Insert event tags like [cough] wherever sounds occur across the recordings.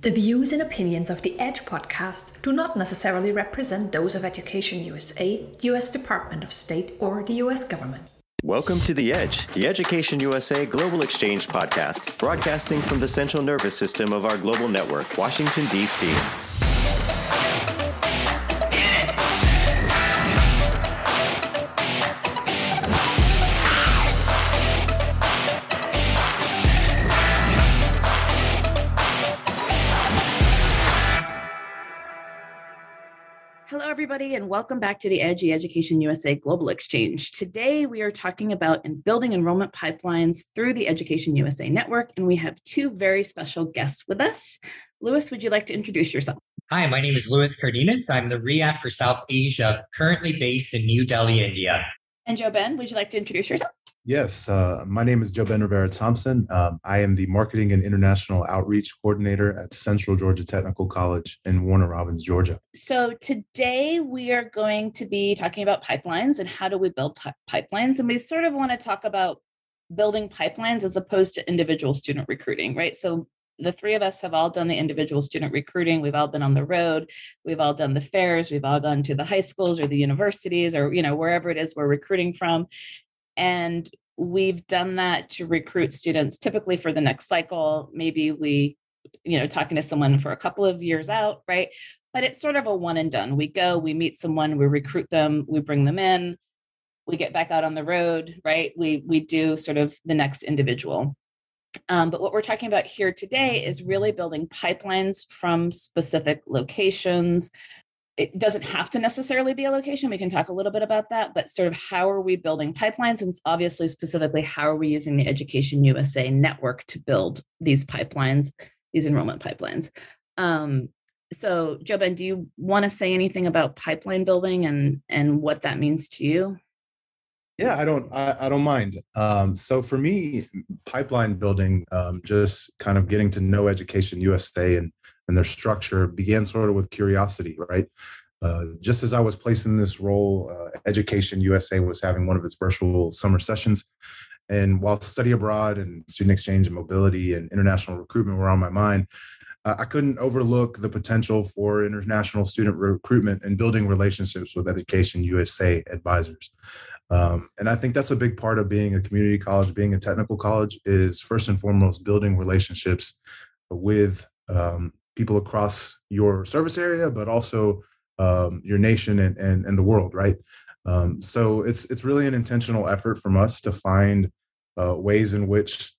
The views and opinions of the Edge podcast do not necessarily represent those of Education USA, US Department of State, or the US government. Welcome to The Edge, the Education USA Global Exchange podcast, broadcasting from the central nervous system of our global network, Washington, D.C. everybody, and welcome back to the Edgy Education USA Global Exchange. Today, we are talking about in building enrollment pipelines through the Education USA Network, and we have two very special guests with us. Lewis, would you like to introduce yourself? Hi, my name is Lewis Cardenas. I'm the REAC for South Asia, currently based in New Delhi, India. And JoBen, would you like to introduce yourself? Yes, uh, my name is JoBen Rivera Thompson. Um, I am the Marketing and International Outreach Coordinator at Central Georgia Technical College in Warner Robins, Georgia. So, today we are going to be talking about pipelines and how do we build pipelines. And we sort of want to talk about building pipelines as opposed to individual student recruiting, right? So, the three of us have all done the individual student recruiting we've all been on the road we've all done the fairs we've all gone to the high schools or the universities or you know wherever it is we're recruiting from and we've done that to recruit students typically for the next cycle. Maybe we, you know, talking to someone for a couple of years out, right? But it's sort of a one and done. We go, we meet someone, we recruit them, we bring them in, we get back out on the road, right? We we do sort of the next individual. Um, but what we're talking about here today is really building pipelines from specific locations, it doesn't have to necessarily be a location. We can talk a little bit about that, but sort of how are we building pipelines? And obviously, specifically, how are we using the Education USA network to build these pipelines, these enrollment pipelines? Um, so, JoBen, do you want to say anything about pipeline building and and what that means to you? Yeah, I don't, I, I don't mind. Um, so for me, pipeline building, um, just kind of getting to know Education USA and and their structure began sort of with curiosity, right? Uh, just as I was placed in this role, uh, Education USA was having one of its virtual summer sessions. And while study abroad and student exchange and mobility and international recruitment were on my mind, uh, I couldn't overlook the potential for international student recruitment and building relationships with Education USA advisors. Um, and I think that's a big part of being a community college, being a technical college, is first and foremost building relationships with um, people across your service area, but also um, your nation and, and, and the world, right? Um, so it's it's really an intentional effort from us to find uh, ways in which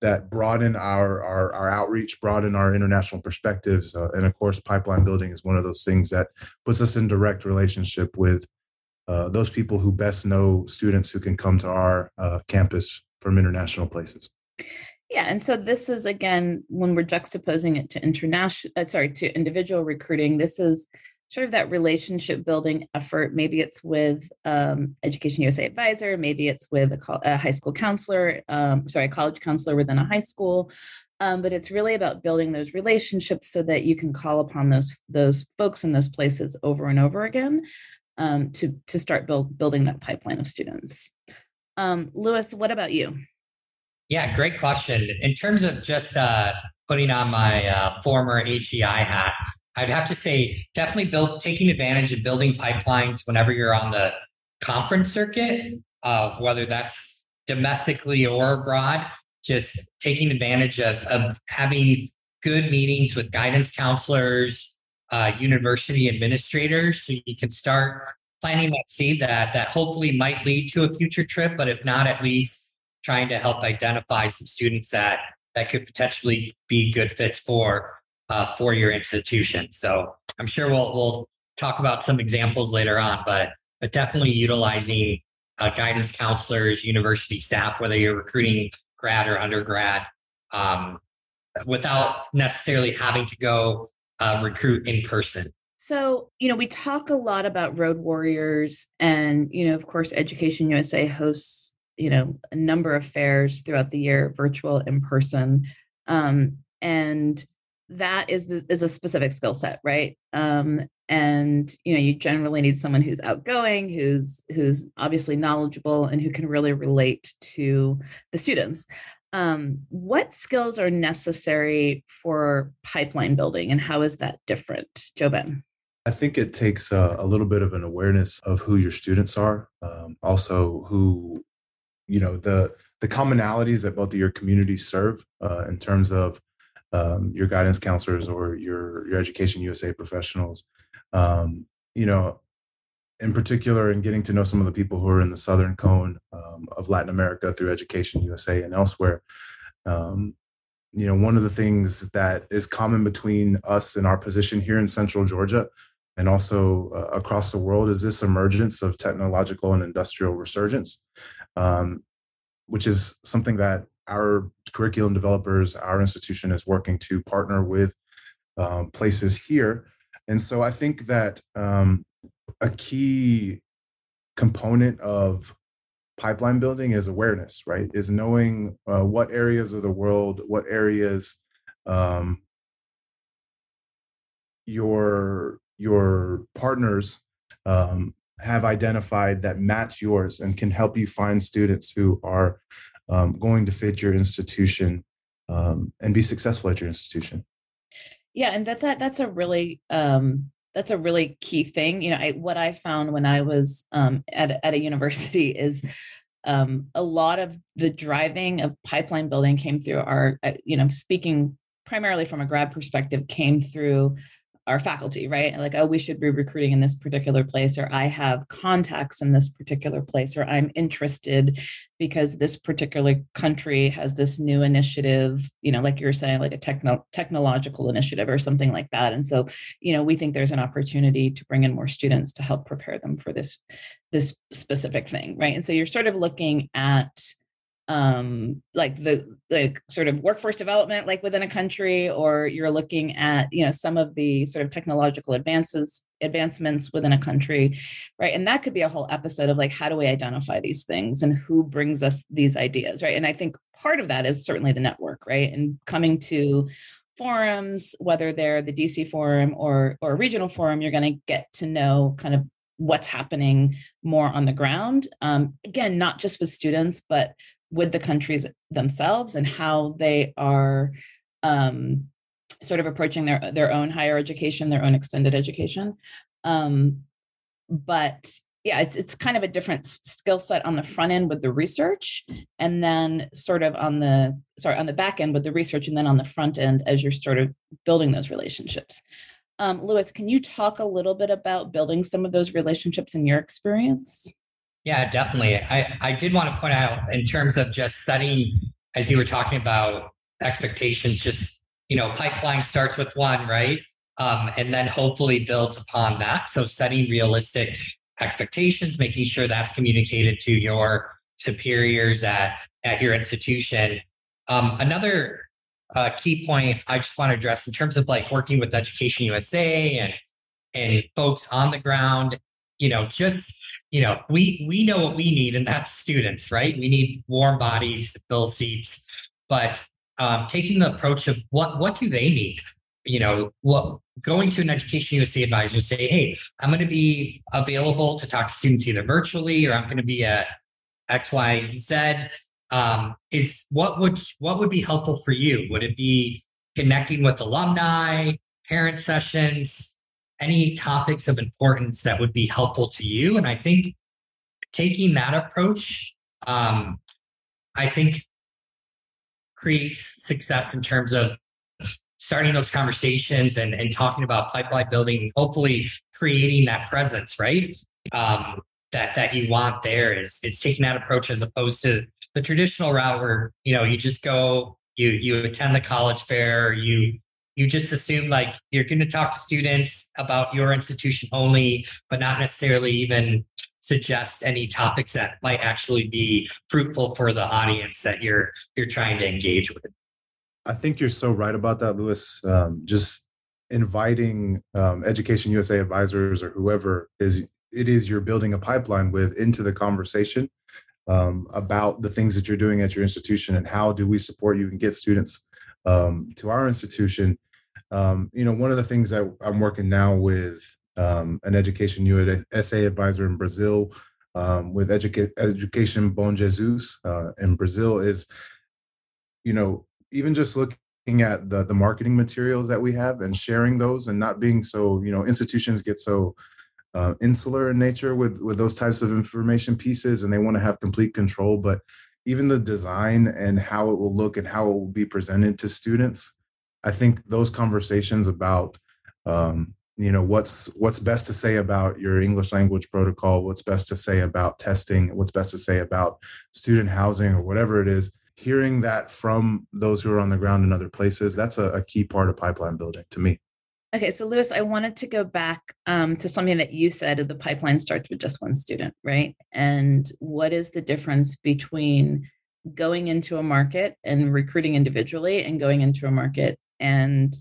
that broaden our, our, our outreach, broaden our international perspectives, uh, and of course, pipeline building is one of those things that puts us in direct relationship with uh, those people who best know students who can come to our uh, campus from international places. Yeah, and so this is again when we're juxtaposing it to international, uh, sorry, to individual recruiting. This is sort of that relationship building effort. Maybe it's with um, Education USA advisor, maybe it's with a, a high school counselor, um, sorry, a college counselor within a high school. Um, but it's really about building those relationships so that you can call upon those those folks in those places over and over again um, to to start build, building that pipeline of students. Um, Lewis, what about you? Yeah, great question. In terms of just uh, putting on my uh, former HEI hat, I'd have to say definitely build taking advantage of building pipelines whenever you're on the conference circuit, uh, whether that's domestically or abroad. Just taking advantage of, of having good meetings with guidance counselors, uh, university administrators, so you can start planting that seed that that hopefully might lead to a future trip, but if not, at least trying to help identify some students that that could potentially be good fits for uh, for your institution. So I'm sure we'll we'll talk about some examples later on, but but definitely utilizing uh, guidance counselors, university staff, whether you're recruiting grad or undergrad, um, without necessarily having to go uh, recruit in person. So, you know, we talk a lot about road warriors, and, you know, of course, Education USA hosts you know a number of fairs throughout the year virtual in person um, and that is is a specific skill set right? Um, and you know you generally need someone who's outgoing who's who's obviously knowledgeable and who can really relate to the students. Um, what skills are necessary for pipeline building and how is that different JoBen i think it takes a, a, little bit of an awareness of who your students are um, also who you know the the commonalities that both of your communities serve uh, in terms of um, your guidance counselors or your your education usa professionals um, you know in particular in getting to know some of the people who are in the southern cone um, of Latin America through Education USA and elsewhere. Um, you know, one of the things that is common between us and our position here in Central Georgia and also uh, across the world is this emergence of technological and industrial resurgence, um, which is something that our curriculum developers, our institution is working to partner with um, places here. And so I think that um, a key component of pipeline building is awareness, right? Is knowing uh, what areas of the world, what areas um, your your partners um, have identified that match yours and can help you find students who are um, going to fit your institution um, and be successful at your institution. Yeah, and that that that's a really um, that's a really key thing. You know, I, what I found when I was um, at at a university [laughs] is um, a lot of the driving of pipeline building came through our, uh, you know, speaking primarily from a grad perspective, came through our faculty, right? Like, oh, we should be recruiting in this particular place, or I have contacts in this particular place, or I'm interested because this particular country has this new initiative, you know, like you're saying, like a techno- technological initiative or something like that. And so, you know, we think there's an opportunity to bring in more students to help prepare them for this this specific thing, right? And so you're sort of looking at um like the like sort of workforce development like within a country or you're looking at you know some of the sort of technological advances advancements within a country right? And that could be a whole episode of like how do we identify these things and who brings us these ideas right? And i think part of that is certainly the network right? And coming to forums whether they're the dc forum or or regional forum you're going to get to know kind of what's happening more on the ground. Um, again not just with students but with the countries themselves and how they are um, sort of approaching their their own higher education, their own extended education. Um, but yeah, it's it's kind of a different skill set on the front end with the research, and then sort of on the sorry on the back end with the research, and then on the front end as you're sort of building those relationships. Um, Lewis, can you talk a little bit about building some of those relationships in your experience? Yeah, definitely. I, I did want to point out in terms of just setting, as you were talking about expectations, just, you know, pipeline starts with one, right? Um, and then hopefully builds upon that. So setting realistic expectations, making sure that's communicated to your superiors at, at your institution. Um, another uh, key point I just want to address in terms of like working with Education USA and and folks on the ground you know, just, you know, we we know what we need, and that's students, right? We need warm bodies, fill seats, but um, taking the approach of what what do they need? You know, what going to an Education USA advisor and say, hey, I'm going to be available to talk to students either virtually or I'm going to be at X, Y, Z. Um, is what would what would be helpful for you? Would it be connecting with alumni, parent sessions, any topics of importance that would be helpful to you. And I think taking that approach, um, I think creates success in terms of starting those conversations and, and talking about pipeline building, hopefully creating that presence, right? Um, that that you want there is is taking that approach as opposed to the traditional route where you know you just go you you attend the college fair you you just assume like you're going to talk to students about your institution only, but not necessarily even suggest any topics that might actually be fruitful for the audience that you're you're trying to engage with. I think you're so right about that, Lewis. Um, just inviting um, Education USA advisors or whoever is it is you're building a pipeline with into the conversation um, about the things that you're doing at your institution and how do we support you and get students um, to our institution um, you know, one of the things that I'm working now with um, an education USA advisor in Brazil um, with Educa- Education Bom Jesus uh, in Brazil is you know, even just looking at the the marketing materials that we have and sharing those and not being so, you know, institutions get so uh, insular in nature with with those types of information pieces and they want to have complete control but even the design and how it will look and how it will be presented to students i think those conversations about um, you know what's what's best to say about your english language protocol what's best to say about testing what's best to say about student housing or whatever it is hearing that from those who are on the ground in other places that's a, a key part of pipeline building to me Okay, so Lewis, I wanted to go back um, to something that you said the pipeline starts with just one student, right? And what is the difference between going into a market and recruiting individually and going into a market and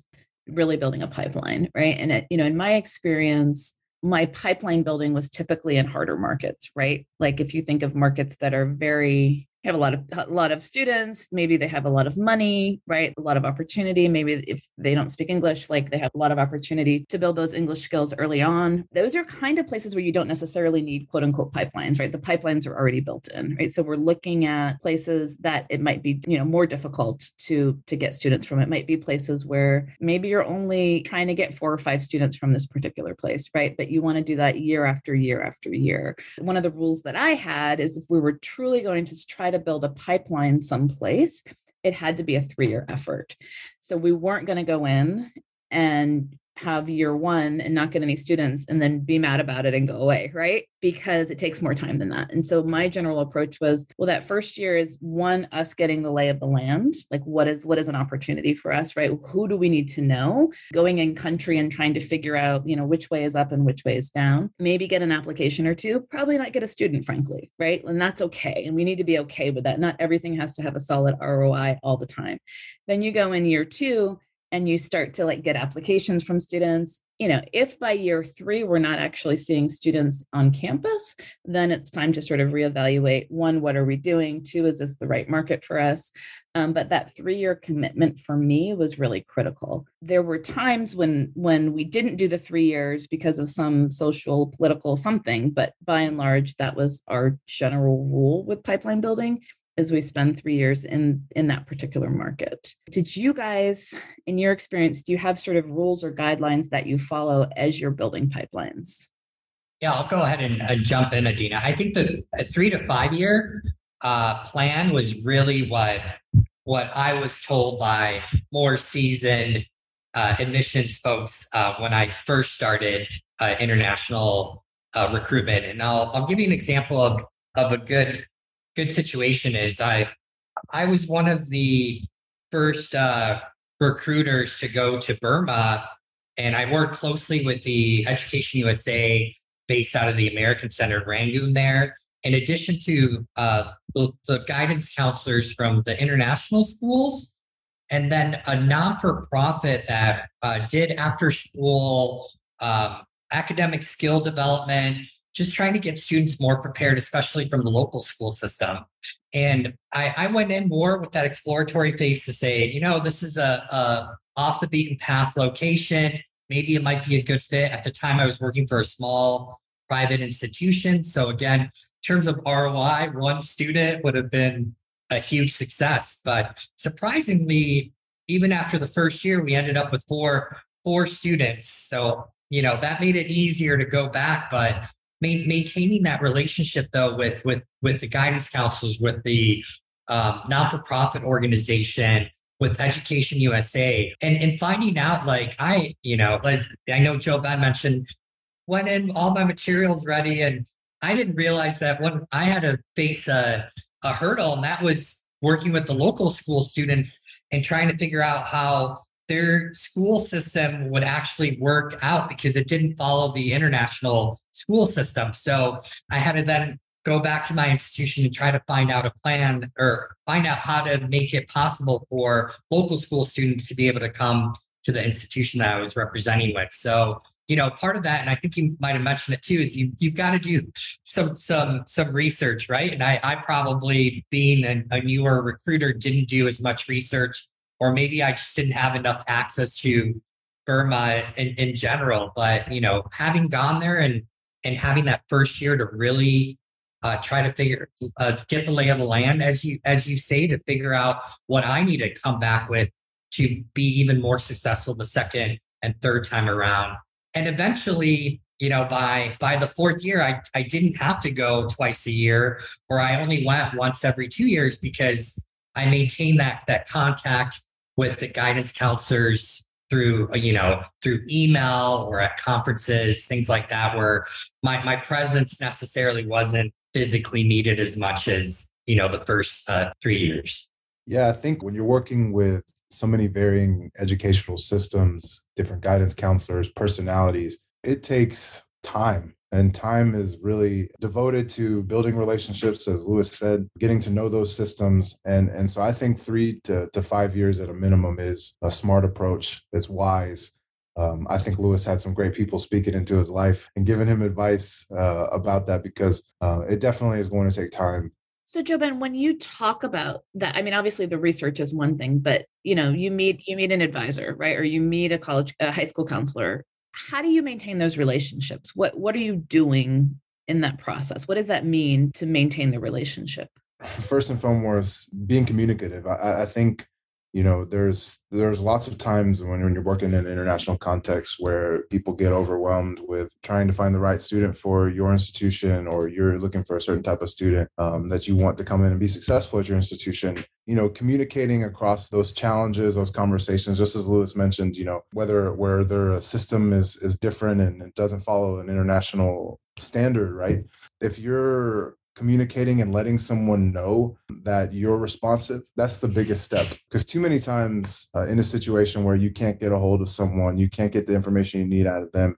really building a pipeline, right? And, it, you know, in my experience, my pipeline building was typically in harder markets, right? Like if you think of markets that are very have a lot of a lot of students maybe they have a lot of money right? A lot of opportunity. Maybe if they don't speak english like they have a lot of opportunity to build those english skills early on. Those are kind of places where you don't necessarily need quote unquote pipelines right? The pipelines are already built in right? So we're looking at places that it might be you know more difficult to to get students from. It might be places where maybe you're only trying to get four or five students from this particular place right? But you want to do that year after year after year. One of the rules that i had is if we were truly going to try to to build a pipeline someplace, it had to be a three year effort. So we weren't going to go in and have year one and not get any students and then be mad about it and go away, right? Because it takes more time than that. And so my general approach was, well, that first year is one, us getting the lay of the land. Like what is what is an opportunity for us, right? Who do we need to know? Going in country and trying to figure out, you know, which way is up and which way is down. Maybe get an application or two, probably not get a student, frankly, right? And that's okay. And we need to be okay with that. Not everything has to have a solid ROI all the time. Then you go in year two and you start to like get applications from students you know if by year three we're not actually seeing students on campus then it's time to sort of reevaluate one what are we doing? Two is this the right market for us? Um, but that three year commitment for me was really critical. There were times when when we didn't do the three years because of some social political something but by and large that was our general rule with pipeline building as we spend three years in in that particular market. Did you guys in your experience do you have sort of rules or guidelines that you follow as you're building pipelines? Yeah i'll go ahead and uh, jump in adina i think the three to five year uh, plan was really what what i was told by more seasoned uh, admissions folks uh, when i first started uh, international uh, recruitment. And I'll, I'll give you an example of of a good good situation is I I was one of the first uh, recruiters to go to Burma, and I worked closely with the Education USA based out of the American Center Rangoon there. In addition to uh, the, the guidance counselors from the international schools, and then a non for profit that uh, did after school um, academic skill development just trying to get students more prepared, especially from the local school system. And I, I went in more with that exploratory phase to say, you know, this is a, a off the beaten path location. Maybe it might be a good fit. At the time, I was working for a small private institution. So again, in terms of ROI, one student would have been a huge success. But surprisingly, even after the first year, we ended up with four four students. So you know that made it easier to go back. But maintaining that relationship though with with with the guidance counselors with the um, not-for-profit organization with education usa and and finding out like i you know like i know JoBen mentioned went in all my materials ready and i didn't realize that when i had to face a, a hurdle and that was working with the local school students and trying to figure out how their school system would actually work out because it didn't follow the international school system. So I had to then go back to my institution and try to find out a plan or find out how to make it possible for local school students to be able to come to the institution that I was representing with. So, you know, part of that, and I think you might have mentioned it too, is you you've got to do some some some research, right? And I I probably being a, a newer recruiter didn't do as much research or maybe I just didn't have enough access to Burma in, in general. But you know, having gone there and and having that first year to really uh, try to figure uh, get the lay of the land as you as you say to figure out what I need to come back with to be even more successful the second and third time around. And eventually, you know, by by the fourth year, I, I didn't have to go twice a year, or I only went once every two years because I maintained that that contact with the guidance counselors through you know through email or at conferences things like that where my my presence necessarily wasn't physically needed as much as you know the first uh, three years. Yeah i think when you're working with so many varying educational systems different guidance counselors personalities it takes time and time is really devoted to building relationships as lewis said getting to know those systems. And and so i think three to, to five years at a minimum is a smart approach it's wise. Um, i think lewis had some great people speaking into his life and giving him advice uh, about that because uh, it definitely is going to take time. So Joben, when you talk about that, I mean, obviously the research is one thing, but you know, you meet you meet an advisor, right? Or you meet a college, a high school counselor, how do you maintain those relationships? What what are you doing in that process? What does that mean to maintain the relationship? First and foremost being communicative. I, I think you know there's there's lots of times when, when you're working in an international context where people get overwhelmed with trying to find the right student for your institution or you're looking for a certain type of student um, that you want to come in and be successful at your institution. You know communicating across those challenges those conversations just as lewis mentioned you know whether where their system is is different and it doesn't follow an international standard right? If you're communicating and letting someone know that you're responsive that's the biggest step. Because too many times uh, in a situation where you can't get a hold of someone you can't get the information you need out of them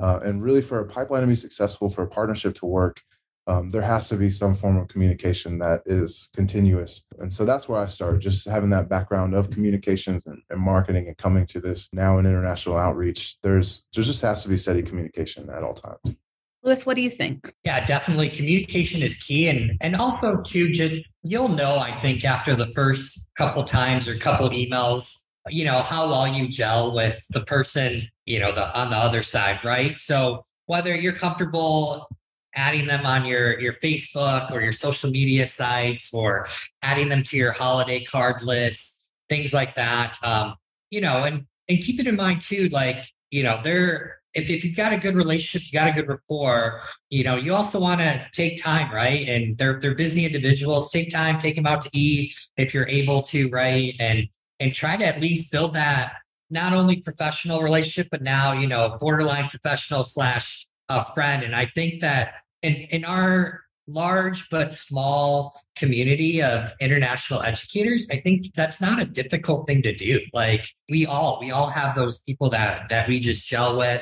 uh, and really for a pipeline to be successful for a partnership to work um, there has to be some form of communication that is continuous. And so that's where i started just having that background of communications and, and marketing and coming to this now in international outreach. There's there just has to be steady communication at all times Lewis, what do you think? Yeah, definitely. Communication is key. And and also too, just you'll know, I think, after the first couple times or couple of emails, you know, how well you gel with the person, you know, the on the other side, right? So whether you're comfortable adding them on your your Facebook or your social media sites or adding them to your holiday card list, things like that. Um, you know, and and keep it in mind too, like, you know, they're if, if you've got a good relationship, you got a good rapport, you know, you also want to take time, right? And they're they're busy individuals. Take time, take them out to eat if you're able to, right? And and try to at least build that not only professional relationship, but now, you know, borderline professional slash a friend. And I think that in in our large but small community of international educators i think that's not a difficult thing to do like we all we all have those people that that we just gel with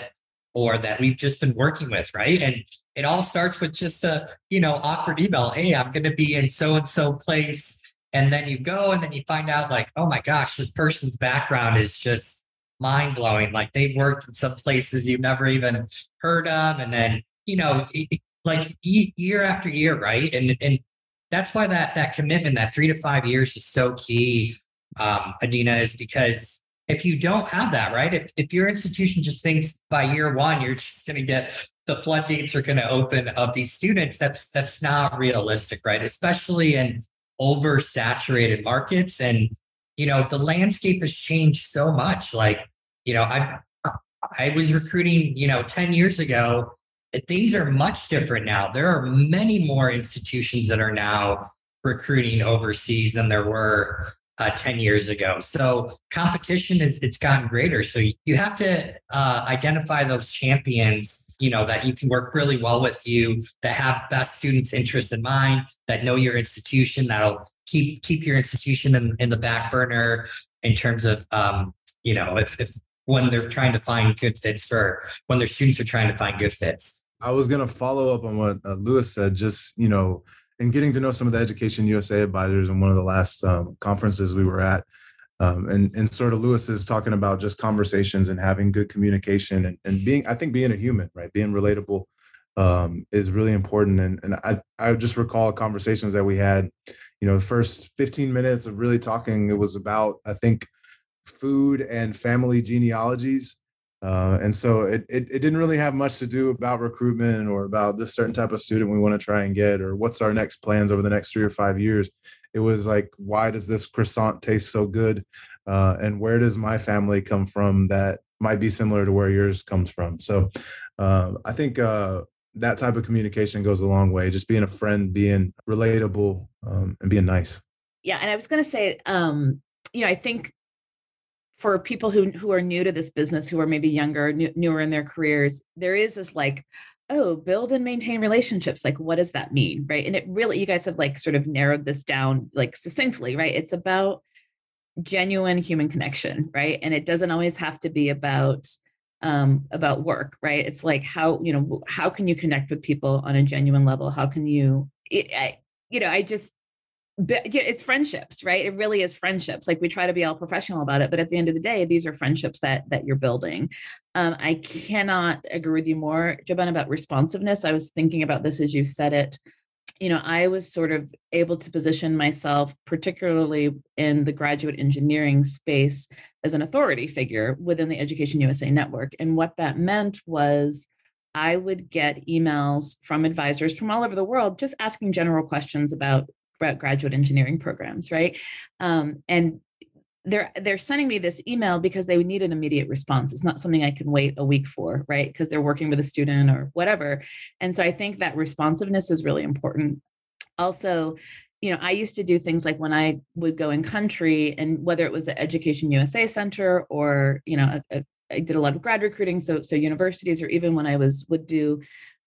or that we've just been working with, right? And it all starts with just a, you know, awkward email. Hey, I'm going to be in so and so place. And then you go and then you find out, like, oh my gosh, this person's background is just mind blowing. Like they've worked in some places you've never even heard of. And then, you know, like year after year, right? And, and that's why that, that commitment, that three to five years is so key, um, Adina, is because if you don't have that, right? If, if your institution just thinks by year one, you're just going to get the floodgates are going to open of these students, that's that's not realistic, right? Especially in oversaturated markets. And, you know, the landscape has changed so much. Like, you know, I I was recruiting, you know, 10 years ago. Things are much different now. There are many more institutions that are now recruiting overseas than there were uh, 10 years ago. So competition is it's gotten greater. So you have to uh, identify those champions, you know, that you can work really well with you, that have best students' interests in mind, that know your institution, that'll keep keep your institution in, in the back burner in terms of um, you know, if, if when they're trying to find good fits for when their students are trying to find good fits. I was going to follow up on what uh, Lewis said. Just you know, and getting to know some of the Education USA advisors in one of the last um, conferences we were at. Um, and, and sort of Lewis is talking about just conversations and having good communication and, and being, I think being a human, right? Being relatable um, is really important. And, and I, I just recall conversations that we had, you know, the first 15 minutes of really talking, it was about, I think, food and family genealogies. Uh, and so it, it, it didn't really have much to do about recruitment or about this certain type of student we want to try and get or what's our next plans over the next three or five years. It was like, why does this croissant taste so good? Uh, and where does my family come from that might be similar to where yours comes from? So uh, I think uh, that type of communication goes a long way. Just being a friend, being relatable, um, and being nice. Yeah, and I was going to say, um, you know, I think for people who who are new to this business, who are maybe younger, new, newer in their careers, there is this like, oh, build and maintain relationships. Like, what does that mean, right? And it really, you guys have like sort of narrowed this down like succinctly, right? It's about genuine human connection, right? And it doesn't always have to be about um, about work, right? It's like how you know how can you connect with people on a genuine level? How can you, it, I, you know, I just it's friendships right? It really is friendships. Like we try to be all professional about it but at the end of the day these are friendships that that you're building. Um, i cannot agree with you more JoBen, about responsiveness. I was thinking about this as you said it. You know i was sort of able to position myself particularly in the graduate engineering space as an authority figure within the education usa network. And what that meant was I would get emails from advisors from all over the world just asking general questions about graduate engineering programs, right? Um, and they're they're sending me this email because they need an immediate response. It's not something I can wait a week for, right? Because they're working with a student or whatever. And so I think that responsiveness is really important. Also, you know, I used to do things like when I would go in country, and whether it was the Education USA Center or you know, a, a, I did a lot of grad recruiting, so so universities, or even when I was would do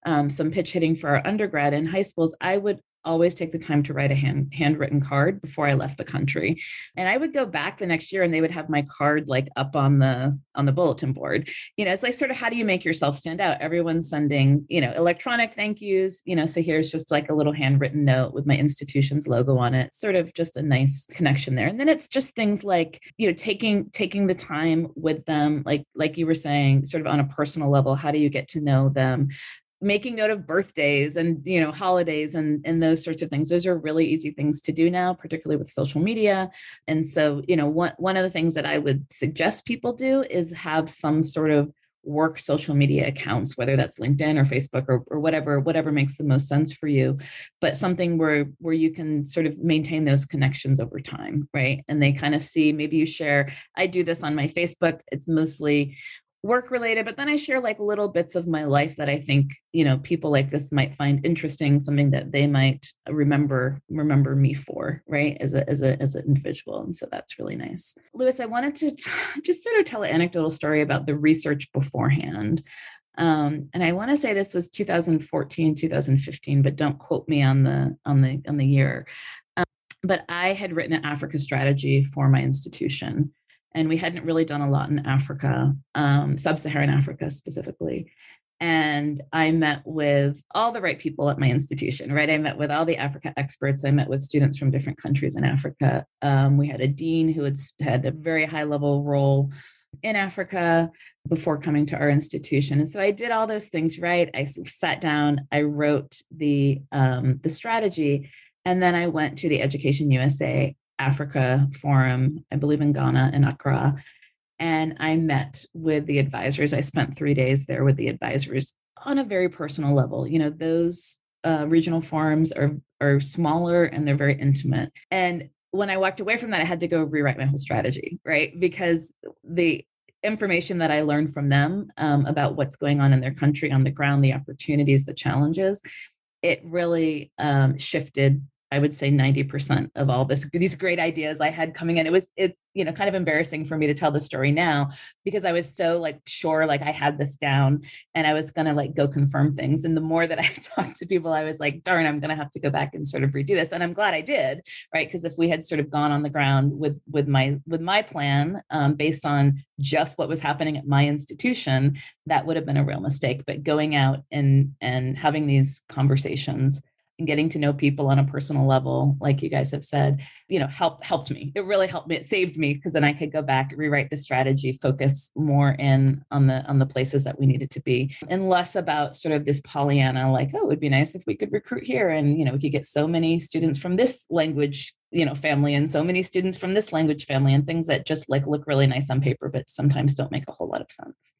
um, some pitch hitting for our undergrad in high schools, I would always take the time to write a hand handwritten card before I left the country. And I would go back the next year and they would have my card like up on the on the bulletin board. You know, it's like sort of how do you make yourself stand out? Everyone's sending, you know, electronic thank yous, you know, so here's just like a little handwritten note with my institution's logo on it. Sort of just a nice connection there. And then it's just things like, you know, taking taking the time with them like like you were saying, sort of on a personal level, how do you get to know them? Making note of birthdays and you know holidays and and those sorts of things. Those are really easy things to do now particularly with social media. And so you know one one of the things that i would suggest people do is have some sort of work social media accounts whether that's linkedin or facebook or, or whatever whatever makes the most sense for you but something where where you can sort of maintain those connections over time right? And they kind of see maybe you share i do this on my facebook. It's mostly work related but then i share like little bits of my life that i think you know people like this might find interesting something that they might remember remember me for right as a as a as an individual and so that's really nice. Lewis i wanted to t- [laughs] just sort of tell an anecdotal story about the research beforehand um, and i want to say this was 2014 2015 but don't quote me on the on the on the year. Um, but i had written an africa strategy for my institution and we hadn't really done a lot in Africa, um, sub-Saharan Africa specifically. And I met with all the right people at my institution, right? I met with all the Africa experts. I met with students from different countries in Africa. Um, we had a dean who had had a very high level role in Africa before coming to our institution. And so I did all those things right. I sat down, I wrote the um, the strategy, and then I went to the Education USA Africa Forum, I believe in Ghana and Accra. And I met with the advisors. I spent three days there with the advisors on a very personal level. You know, those uh, regional forums are are smaller and they're very intimate. And when I walked away from that, I had to go rewrite my whole strategy, right? Because the information that I learned from them um, about what's going on in their country on the ground, the opportunities, the challenges, it really um, shifted I would say 90% of all this these great ideas I had coming in. It was it's you know kind of embarrassing for me to tell the story now because I was so like sure like I had this down and I was gonna like go confirm things. And the more that [laughs] I talked to people, I was like, darn, I'm gonna have to go back and sort of redo this. And I'm glad I did, right? Because if we had sort of gone on the ground with with my with my plan um, based on just what was happening at my institution, that would have been a real mistake. But going out and and having these conversations and getting to know people on a personal level like you guys have said you know helped helped me. It really helped me it saved me because then i could go back rewrite the strategy focus more in on the on the places that we needed to be and less about sort of this pollyanna like oh it would be nice if we could recruit here and you know we could get so many students from this language you know family and so many students from this language family and things that just like look really nice on paper but sometimes don't make a whole lot of sense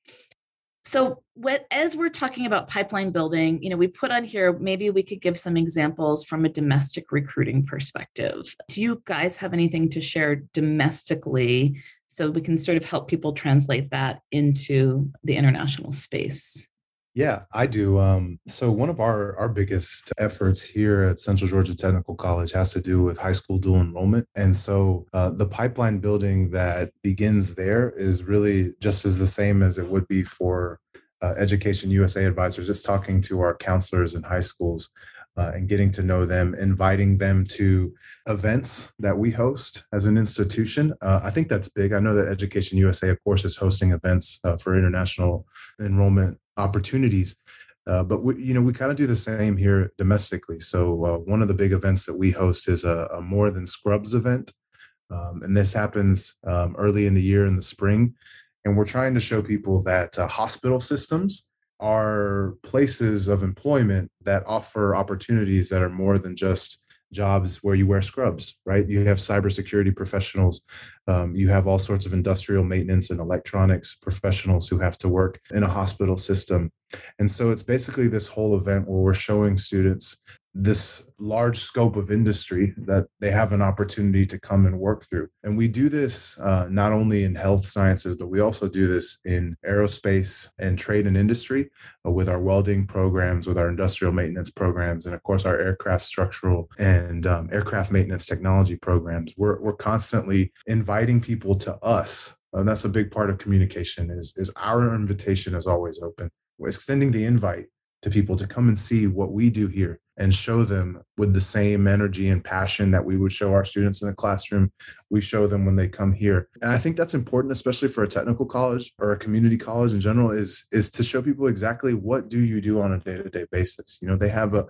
so what, as we're talking about pipeline building you know we put on here maybe we could give some examples from a domestic recruiting perspective. Do you guys have anything to share domestically so we can sort of help people translate that into the international space yeah, I do. Um, so one of our our biggest efforts here at Central Georgia Technical College has to do with high school dual enrollment, and so uh, the pipeline building that begins there is really just as the same as it would be for uh, Education USA advisors. It's talking to our counselors in high schools uh, and getting to know them, inviting them to events that we host as an institution. Uh, I think that's big. I know that Education USA, of course, is hosting events uh, for international enrollment opportunities. Uh, but we, you know, we kind of do the same here domestically. So uh, one of the big events that we host is a, a More Than Scrubs event, um, and this happens um, early in the year in the spring. And we're trying to show people that uh, hospital systems are places of employment that offer opportunities that are more than just jobs where you wear scrubs, right? You have cybersecurity professionals, um, you have all sorts of industrial maintenance and electronics professionals who have to work in a hospital system. And so it's basically this whole event where we're showing students this large scope of industry that they have an opportunity to come and work through. And we do this uh, not only in health sciences, but we also do this in aerospace and trade and industry uh, with our welding programs, with our industrial maintenance programs, and of course our aircraft structural and um, aircraft maintenance technology programs. We're, we're constantly inviting people to us. And that's a big part of communication is, is our invitation is always open. We're extending the invite to people to come and see what we do here and show them with the same energy and passion that we would show our students in the classroom we show them when they come here. And i think that's important especially for a technical college or a community college in general is is to show people exactly what do you do on a day-to-day basis? You know they have a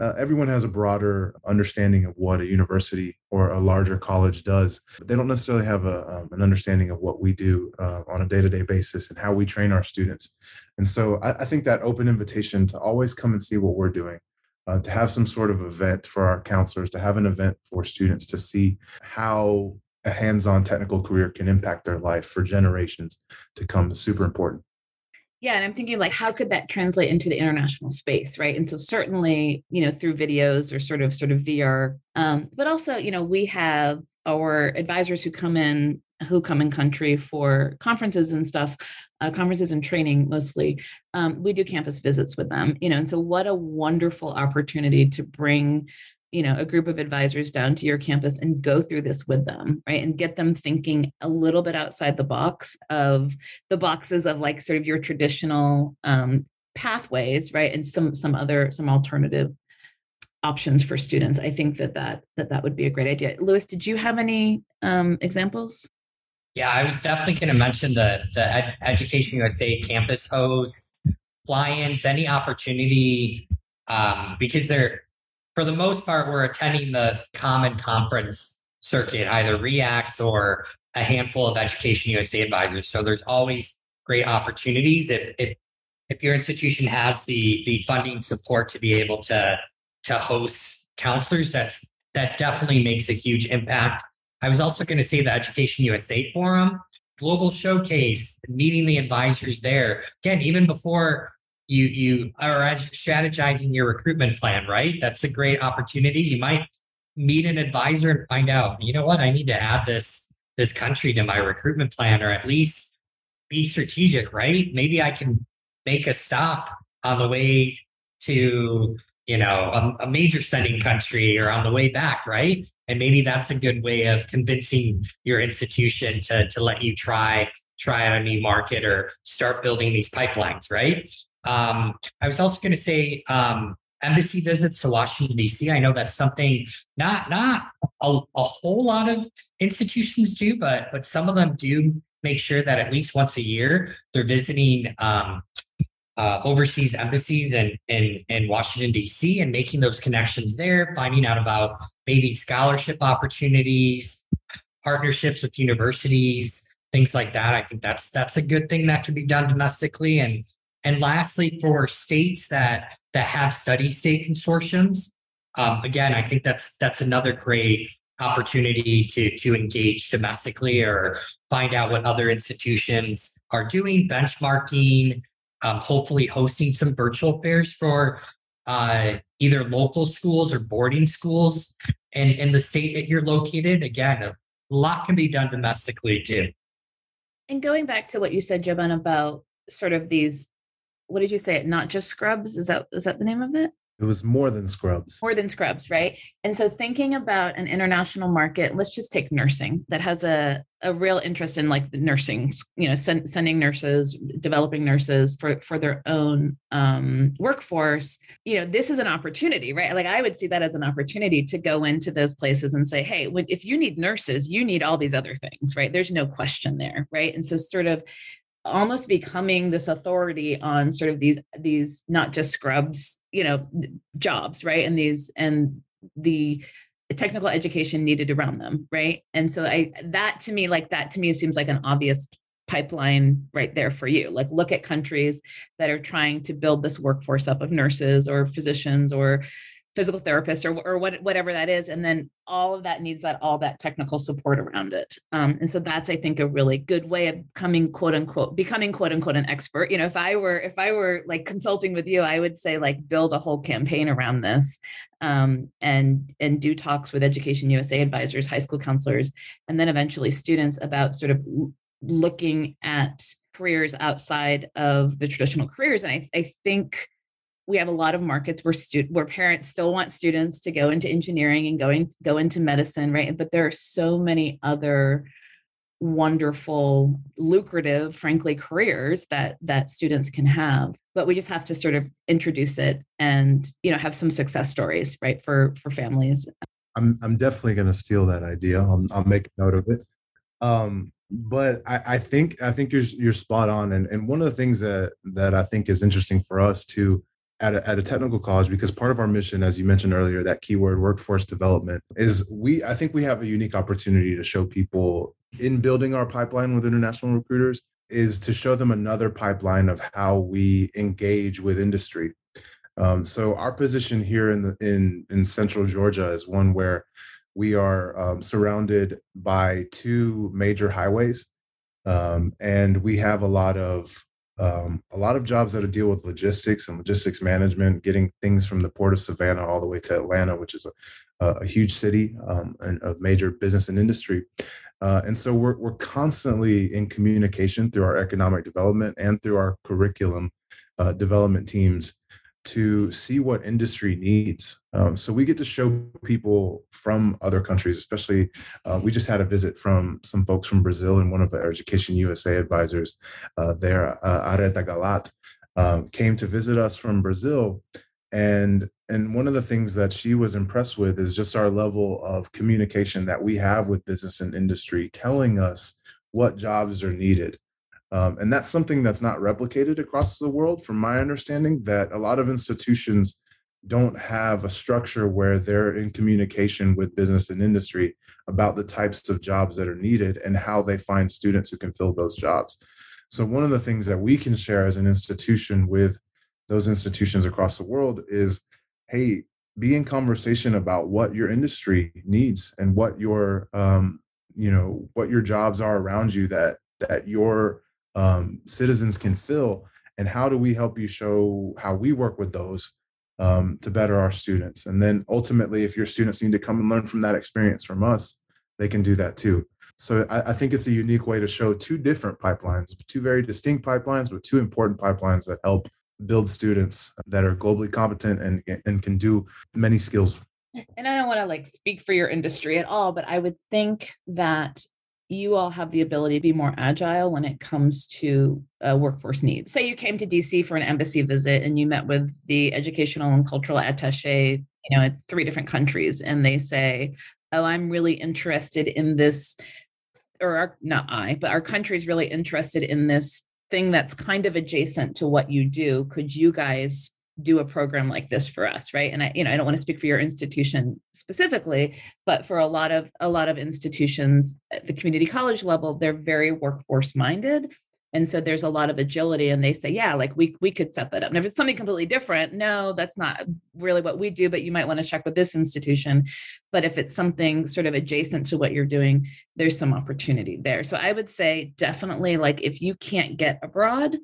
uh, everyone has a broader understanding of what a university or a larger college does. But they don't necessarily have a, um, an understanding of what we do uh, on a day-to-day basis and how we train our students. And so I, I think that open invitation to always come and see what we're doing uh, to have some sort of event for our counselors, to have an event for students to see how a hands-on technical career can impact their life for generations to come is super important. Yeah, and I'm thinking like how could that translate into the international space, right? And so certainly, you know, through videos or sort of sort of VR, um, but also, you know, we have our advisors who come in who come in country for conferences and stuff uh, conferences and training mostly um, we do campus visits with them you know and so what a wonderful opportunity to bring you know a group of advisors down to your campus and go through this with them right and get them thinking a little bit outside the box of the boxes of like sort of your traditional um, pathways right and some some other some alternative options for students. I think that that that that would be a great idea. Lewis did you have any um, examples yeah, I was definitely going to mention the the Ed- Education USA campus hosts, fly-ins, any opportunity, um, because they're for the most part we're attending the common conference circuit, either REACs or a handful of Education USA advisors. So there's always great opportunities if if, if your institution has the the funding support to be able to to host counselors. That's that definitely makes a huge impact I was also going to say the Education USA Forum, global showcase, meeting the advisors there. Again, even before you you are strategizing your recruitment plan, right? That's a great opportunity. You might meet an advisor and find out, you know what, I need to add this this country to my recruitment plan, or at least be strategic, right? Maybe I can make a stop on the way to you know, a, a, major sending country or on the way back, right? And maybe that's a good way of convincing your institution to, to let you try try out a new market or start building these pipelines, right? Um, I was also going to say um, embassy visits to Washington D.C. I know that's something not not a, a whole lot of institutions do, but but some of them do make sure that at least once a year they're visiting um, uh, overseas embassies in, in, in Washington, D.C., and making those connections there, finding out about maybe scholarship opportunities, partnerships with universities, things like that. I think that's that's a good thing that can be done domestically. And and lastly, for states that that have study state consortiums, um, again, I think that's that's another great opportunity to to engage domestically or find out what other institutions are doing, benchmarking, um, hopefully hosting some virtual fairs for uh, either local schools or boarding schools in, in the state that you're located. Again, a lot can be done domestically too. And going back to what you said, JoBen, about sort of these, what did you say? It' Not just scrubs. Is that is that the name of it? It was more than scrubs. More than scrubs, right? And so thinking about an international market, let's just take nursing that has a, a real interest in like nursing, you know, send, sending nurses, developing nurses for, for their own um, workforce. You know, this is an opportunity, right? Like I would see that as an opportunity to go into those places and say, hey, if you need nurses, you need all these other things, right? There's no question there, right? And so sort of almost becoming this authority on sort of these these not just scrubs you know jobs right? And these and the technical education needed around them right? And so i that to me like that to me seems like an obvious pipeline right there for you. Like look at countries that are trying to build this workforce up of nurses or physicians or physical therapist or, or what, whatever that is and then all of that needs that all that technical support around it. Um, and so that's i think a really good way of coming quote unquote becoming quote unquote an expert. You know if i were if i were like consulting with you i would say like build a whole campaign around this um, and and do talks with education usa advisors high school counselors and then eventually students about sort of looking at careers outside of the traditional careers. And i, I think we have a lot of markets where student where parents still want students to go into engineering and going go into medicine right? But there are so many other wonderful lucrative frankly careers that that students can have. But we just have to sort of introduce it and you know have some success stories right for for families. I'm, I'm definitely going to steal that idea. I'll, I'll make note of it. Um but I, I think i think you're you're spot on. And and one of the things that that i think is interesting for us too at a, at a technical college because part of our mission as you mentioned earlier that keyword workforce development is we i think we have a unique opportunity to show people in building our pipeline with international recruiters is to show them another pipeline of how we engage with industry. Um, so our position here in the in in central georgia is one where we are um, surrounded by two major highways. Um, and we have a lot of um, a lot of jobs that deal with logistics and logistics management, getting things from the port of Savannah all the way to Atlanta, which is a, a huge city um, and a major business and industry. Uh, and so we're, we're constantly in communication through our economic development and through our curriculum uh, development teams to see what industry needs. Um, so we get to show people from other countries, especially uh, we just had a visit from some folks from Brazil and one of our Education USA advisors uh, there, uh, Areta Galat, um, came to visit us from Brazil. And and one of the things that she was impressed with is just our level of communication that we have with business and industry, telling us what jobs are needed um, and that's something that's not replicated across the world, from my understanding, that a lot of institutions don't have a structure where they're in communication with business and industry about the types of jobs that are needed and how they find students who can fill those jobs. So, one of the things that we can share as an institution with those institutions across the world is hey, be in conversation about what your industry needs and what your um, you know what your jobs are around you that that your um, citizens can fill and how do we help you show how we work with those um, to better our students? And then ultimately if your students need to come and learn from that experience from us they can do that too. So I, I, think it's a unique way to show two different pipelines two very distinct pipelines but two important pipelines that help build students that are globally competent and, and can do many skills. And i don't want to like speak for your industry at all but i would think that you all have the ability to be more agile when it comes to uh, workforce needs. Say you came to DC for an embassy visit and you met with the educational and cultural attaché, you know, at three different countries, and they say, "Oh, I'm really interested in this," or our, not I, but our country is really interested in this thing that's kind of adjacent to what you do. Could you guys do a program like this for us right? And i you know i don't want to speak for your institution specifically but for a lot of a lot of institutions at the community college level they're very workforce minded. And so there's a lot of agility and they say yeah like we we could set that up. And if it's something completely different no that's not really what we do but you might want to check with this institution. But if it's something sort of adjacent to what you're doing there's some opportunity there. So i would say definitely like if you can't get abroad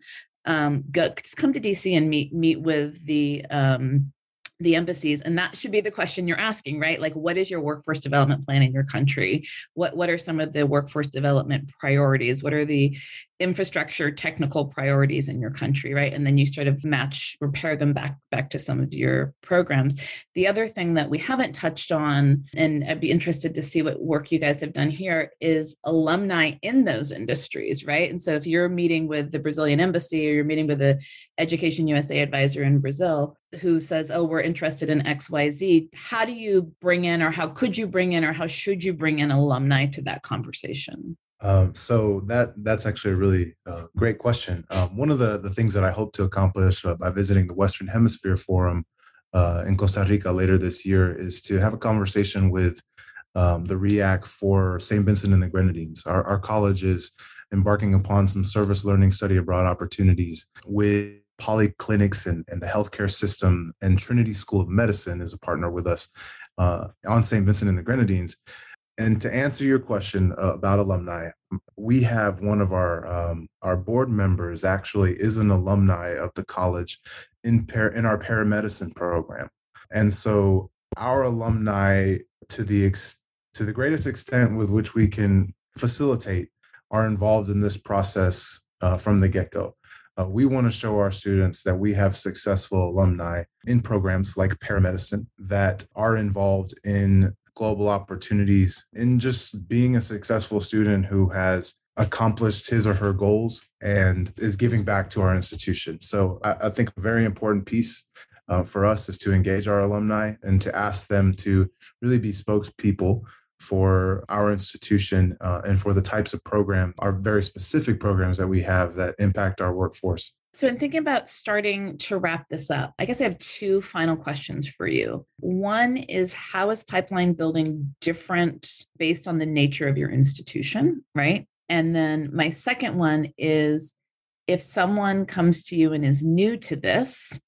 um go just come to dc and meet meet with the um the embassies and that should be the question you're asking right? Like what is your workforce development plan in your country? What what are some of the workforce development priorities? What are the infrastructure technical priorities in your country right? And then you sort of match repair them back back to some of your programs. The other thing that we haven't touched on and i'd be interested to see what work you guys have done here is alumni in those industries right? And so if you're meeting with the brazilian embassy or you're meeting with the education usa advisor in brazil who says oh we're interested in xyz how do you bring in or how could you bring in or how should you bring in alumni to that conversation um, so that that's actually a really uh, great question. Um, one of the the things that I hope to accomplish uh, by visiting the Western Hemisphere Forum uh, in Costa Rica later this year is to have a conversation with um, the REAC for St. Vincent and the Grenadines. Our, our college is embarking upon some service learning study abroad opportunities with polyclinics and, and the healthcare system and Trinity School of Medicine is a partner with us uh, on St. Vincent and the Grenadines and to answer your question uh, about alumni, we have one of our um, our board members actually is an alumni of the college in par- in our paramedicine program, and so our alumni, to the ex- to the greatest extent with which we can facilitate, are involved in this process uh, from the get go. Uh, we want to show our students that we have successful alumni in programs like paramedicine that are involved in global opportunities in just being a successful student who has accomplished his or her goals and is giving back to our institution. So I, I think a very important piece uh, for us is to engage our alumni and to ask them to really be spokespeople for our institution uh, and for the types of program, our very specific programs that we have that impact our workforce. So, in thinking about starting to wrap this up, I guess I have two final questions for you. One is how is pipeline building different based on the nature of your institution, right? And then my second one is if someone comes to you and is new to this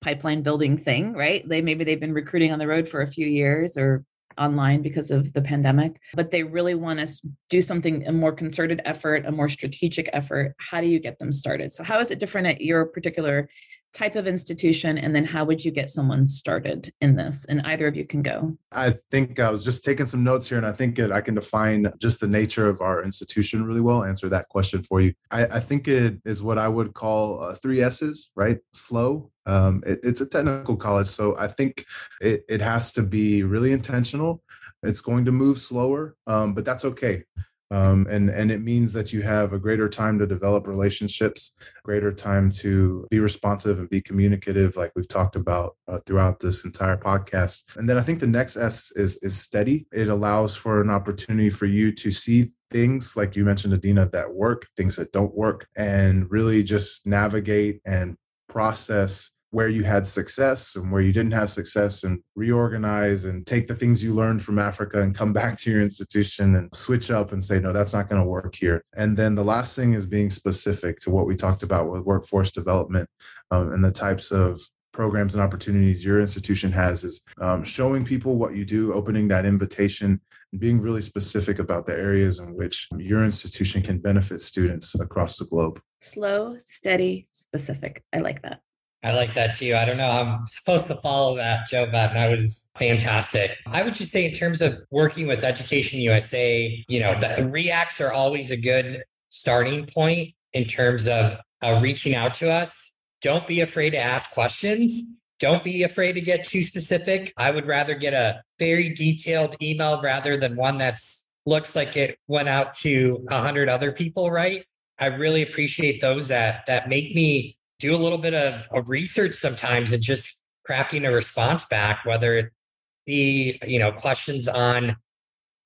pipeline building thing, right? They maybe they've been recruiting on the road for a few years or online because of the pandemic, but they really want to do something, a more concerted effort, a more strategic effort. How do you get them started? So, how is it different at your particular type of institution and then how would you get someone started in this? And either of you can go. I think i was just taking some notes here and i think it, i can define just the nature of our institution really well answer that question for you. I, I think it is what i would call uh, three s's right? Slow um, it, it's a technical college so i think it, it has to be really intentional. It's going to move slower um, but that's okay um, and and it means that you have a greater time to develop relationships greater time to be responsive and be communicative like we've talked about uh, throughout this entire podcast. And then i think the next s is is steady. It allows for an opportunity for you to see things like you mentioned adina that work things that don't work and really just navigate and process where you had success and where you didn't have success and reorganize and take the things you learned from Africa and come [laughs] back to your institution and switch up and say, no, that's not going to work here. And then the last thing is being specific to what we talked about with workforce development um, and the types of programs and opportunities your institution has is um, showing people what you do, opening that invitation, and being really specific about the areas in which your institution can benefit students across the globe. Slow, steady, specific. I like that. I like that too. I don't know. I'm [laughs] supposed to follow that, Joe, but that was fantastic. I would just say, in terms of working with Education USA, you know, the REACs are always a good starting point in terms of uh, reaching out to us. Don't be afraid to ask questions. Don't be afraid to get too specific. I would rather get a very detailed email rather than one that's looks like it went out to a hundred other people, right? I really appreciate those that that make me do a little bit of, of research sometimes and just crafting a response back, whether it be, you know, questions on,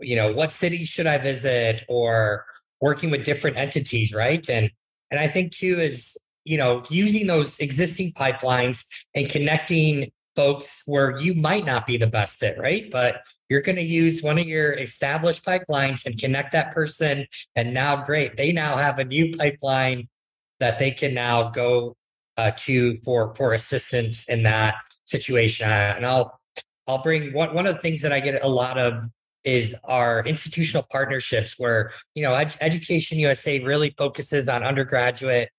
you know, what cities should I visit or working with different entities, right? And and I think too is, you know, using those existing pipelines and connecting folks where you might not be the best fit, right? But you're going to use one of your established pipelines and connect that person. And now, great, they now have a new pipeline that they can now go uh, to for for assistance in that situation. And I'll I'll bring one one of the things that I get a lot of is our institutional partnerships where you know Ed- education usa really focuses on undergraduate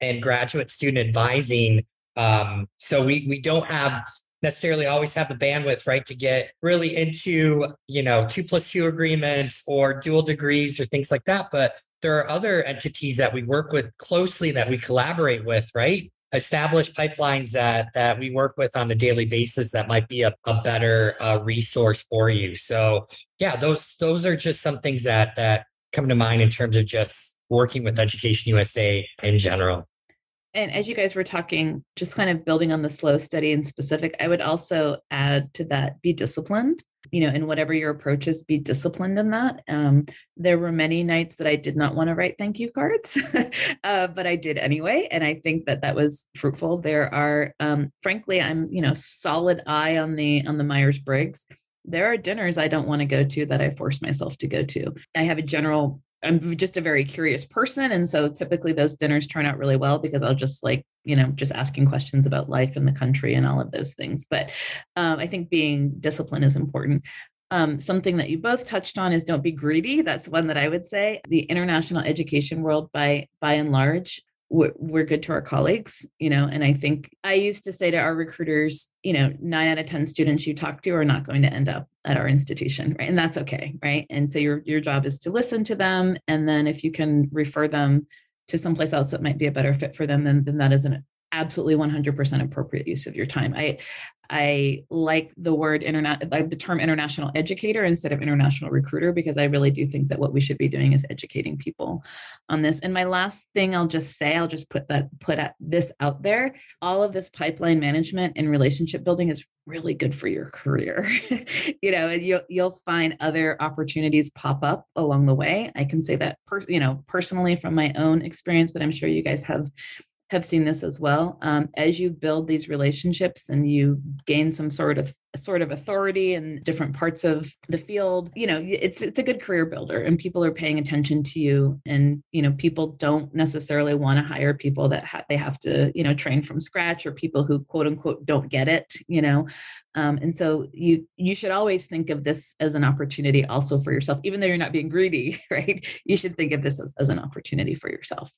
and graduate student advising. Um, so we we don't have necessarily always have the bandwidth right to get really into you know two plus two agreements or dual degrees or things like that. But there are other entities that we work with closely that we collaborate with right established pipelines that that we work with on a daily basis that might be a, a better uh, resource for you. So yeah those those are just some things that that come to mind in terms of just working with education usa in general and as you guys were talking just kind of building on the slow steady and specific i would also add to that be disciplined. You know in whatever your approach is be disciplined in that. Um, there were many nights that i did not want to write thank you cards [laughs] uh, but i did anyway and i think that that was fruitful. There are um, frankly i'm you know solid I on the on the myers-briggs. There are dinners I don't want to go to that I force myself to go to. I have a general I'm just a very curious person. And so typically those dinners turn out really well because I'll just like, you know, just asking questions about life in the country and all of those things. But um, I think being disciplined is important. Um, something that you both touched on is don't be greedy. That's one that I would say. The international education world, by by and large, we're, good to our colleagues, you know. And I think I used to say to our recruiters, you know, nine out of 10 students you talk to are not going to end up at our institution, right? And that's okay, right? And so your your job is to listen to them. And then if you can refer them to someplace else that might be a better fit for them, then, then that is an absolutely 100% appropriate use of your time. I I like the word internet, like the term international educator instead of international recruiter, because I really do think that what we should be doing is educating people on this. And my last thing I'll just say, I'll just put that, put this out there. All of this pipeline management and relationship building is really good for your career. [laughs] you know, and you'll, you'll find other opportunities pop up along the way. I can say that, per, you know, personally from my own experience, but I'm sure you guys have have seen this as well. Um, as you build these relationships and you gain some sort of sort of authority in different parts of the field, you know, it's it's a good career builder, and people are paying attention to you. And you know, people don't necessarily want to hire people that ha- they have to you know train from scratch or people who quote unquote don't get it. You know, um, and so you you should always think of this as an opportunity also for yourself, even though you're not being greedy, [laughs] right? You should think of this as, as an opportunity for yourself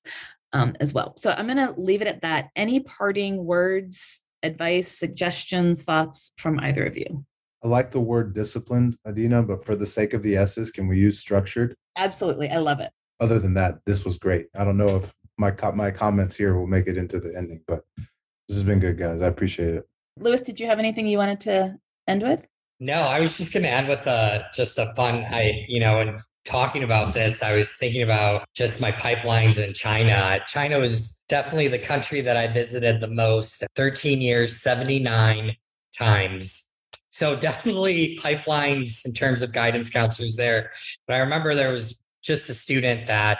um, as well. So I'm going to leave it at that. Any parting words, advice, suggestions, thoughts from either of you? I like the word disciplined, Adina, but for the sake of the S's, can we use structured? Absolutely. I love it. Other than that, this was great. I don't know if my my comments here will make it into the ending, but this has been good, guys. I appreciate it. Lewis, did you have anything you wanted to end with? No, I was just going to end with a just a fun. I you know, and talking about this, I was thinking about just my pipelines in China. China was definitely the country that I visited the most 13 years, 79 times. So definitely pipelines in terms of guidance counselors there. But I remember there was just a student that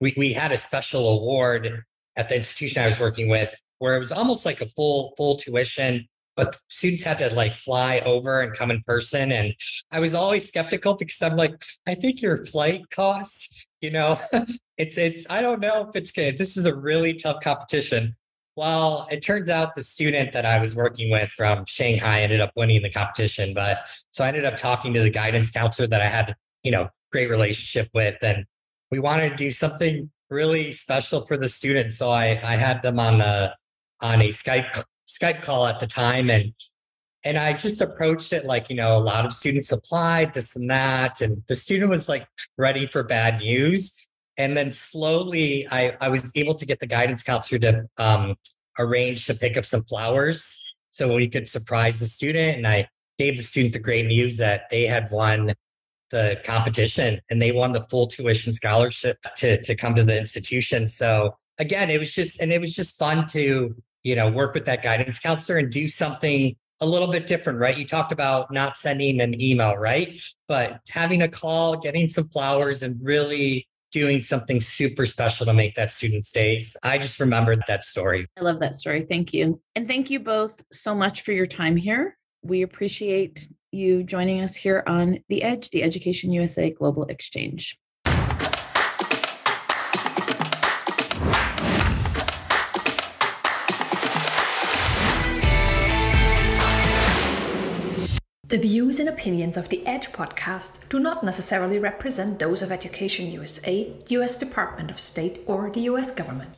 we, we had a special award at the institution I was working with where it was almost like a full full tuition but students had to like fly over and come in person. And I was always skeptical because I'm like, I think your flight costs, you know, [laughs] it's, it's, I don't know if it's good. This is a really tough competition. Well, it turns out the student that I was working with from Shanghai ended up winning the competition. But so I ended up talking to the guidance counselor that I had, you know, great relationship with. And we wanted to do something really special for the students. So I, I had them on the, on a Skype Skype call at the time and and I just approached it like, you know, a lot of students applied this and that. And the student was like ready for bad news. And then slowly I, I was able to get the guidance counselor to um, arrange to pick up some flowers so we could surprise the student. And I gave the student the great news that they had won the competition and they won the full tuition scholarship to, to come to the institution. So again, it was just, and it was just fun to you know, work with that guidance counselor and do something a little bit different, right? You talked about not sending an email, right? But having a call, getting some flowers, and really doing something super special to make that student's days. I just remembered that story. I love that story. Thank you. And thank you both so much for your time here. We appreciate you joining us here on The Edge, the Education USA Global Exchange. The views and opinions of the Edge podcast do not necessarily represent those of Education USA, US Department of State, or the US government.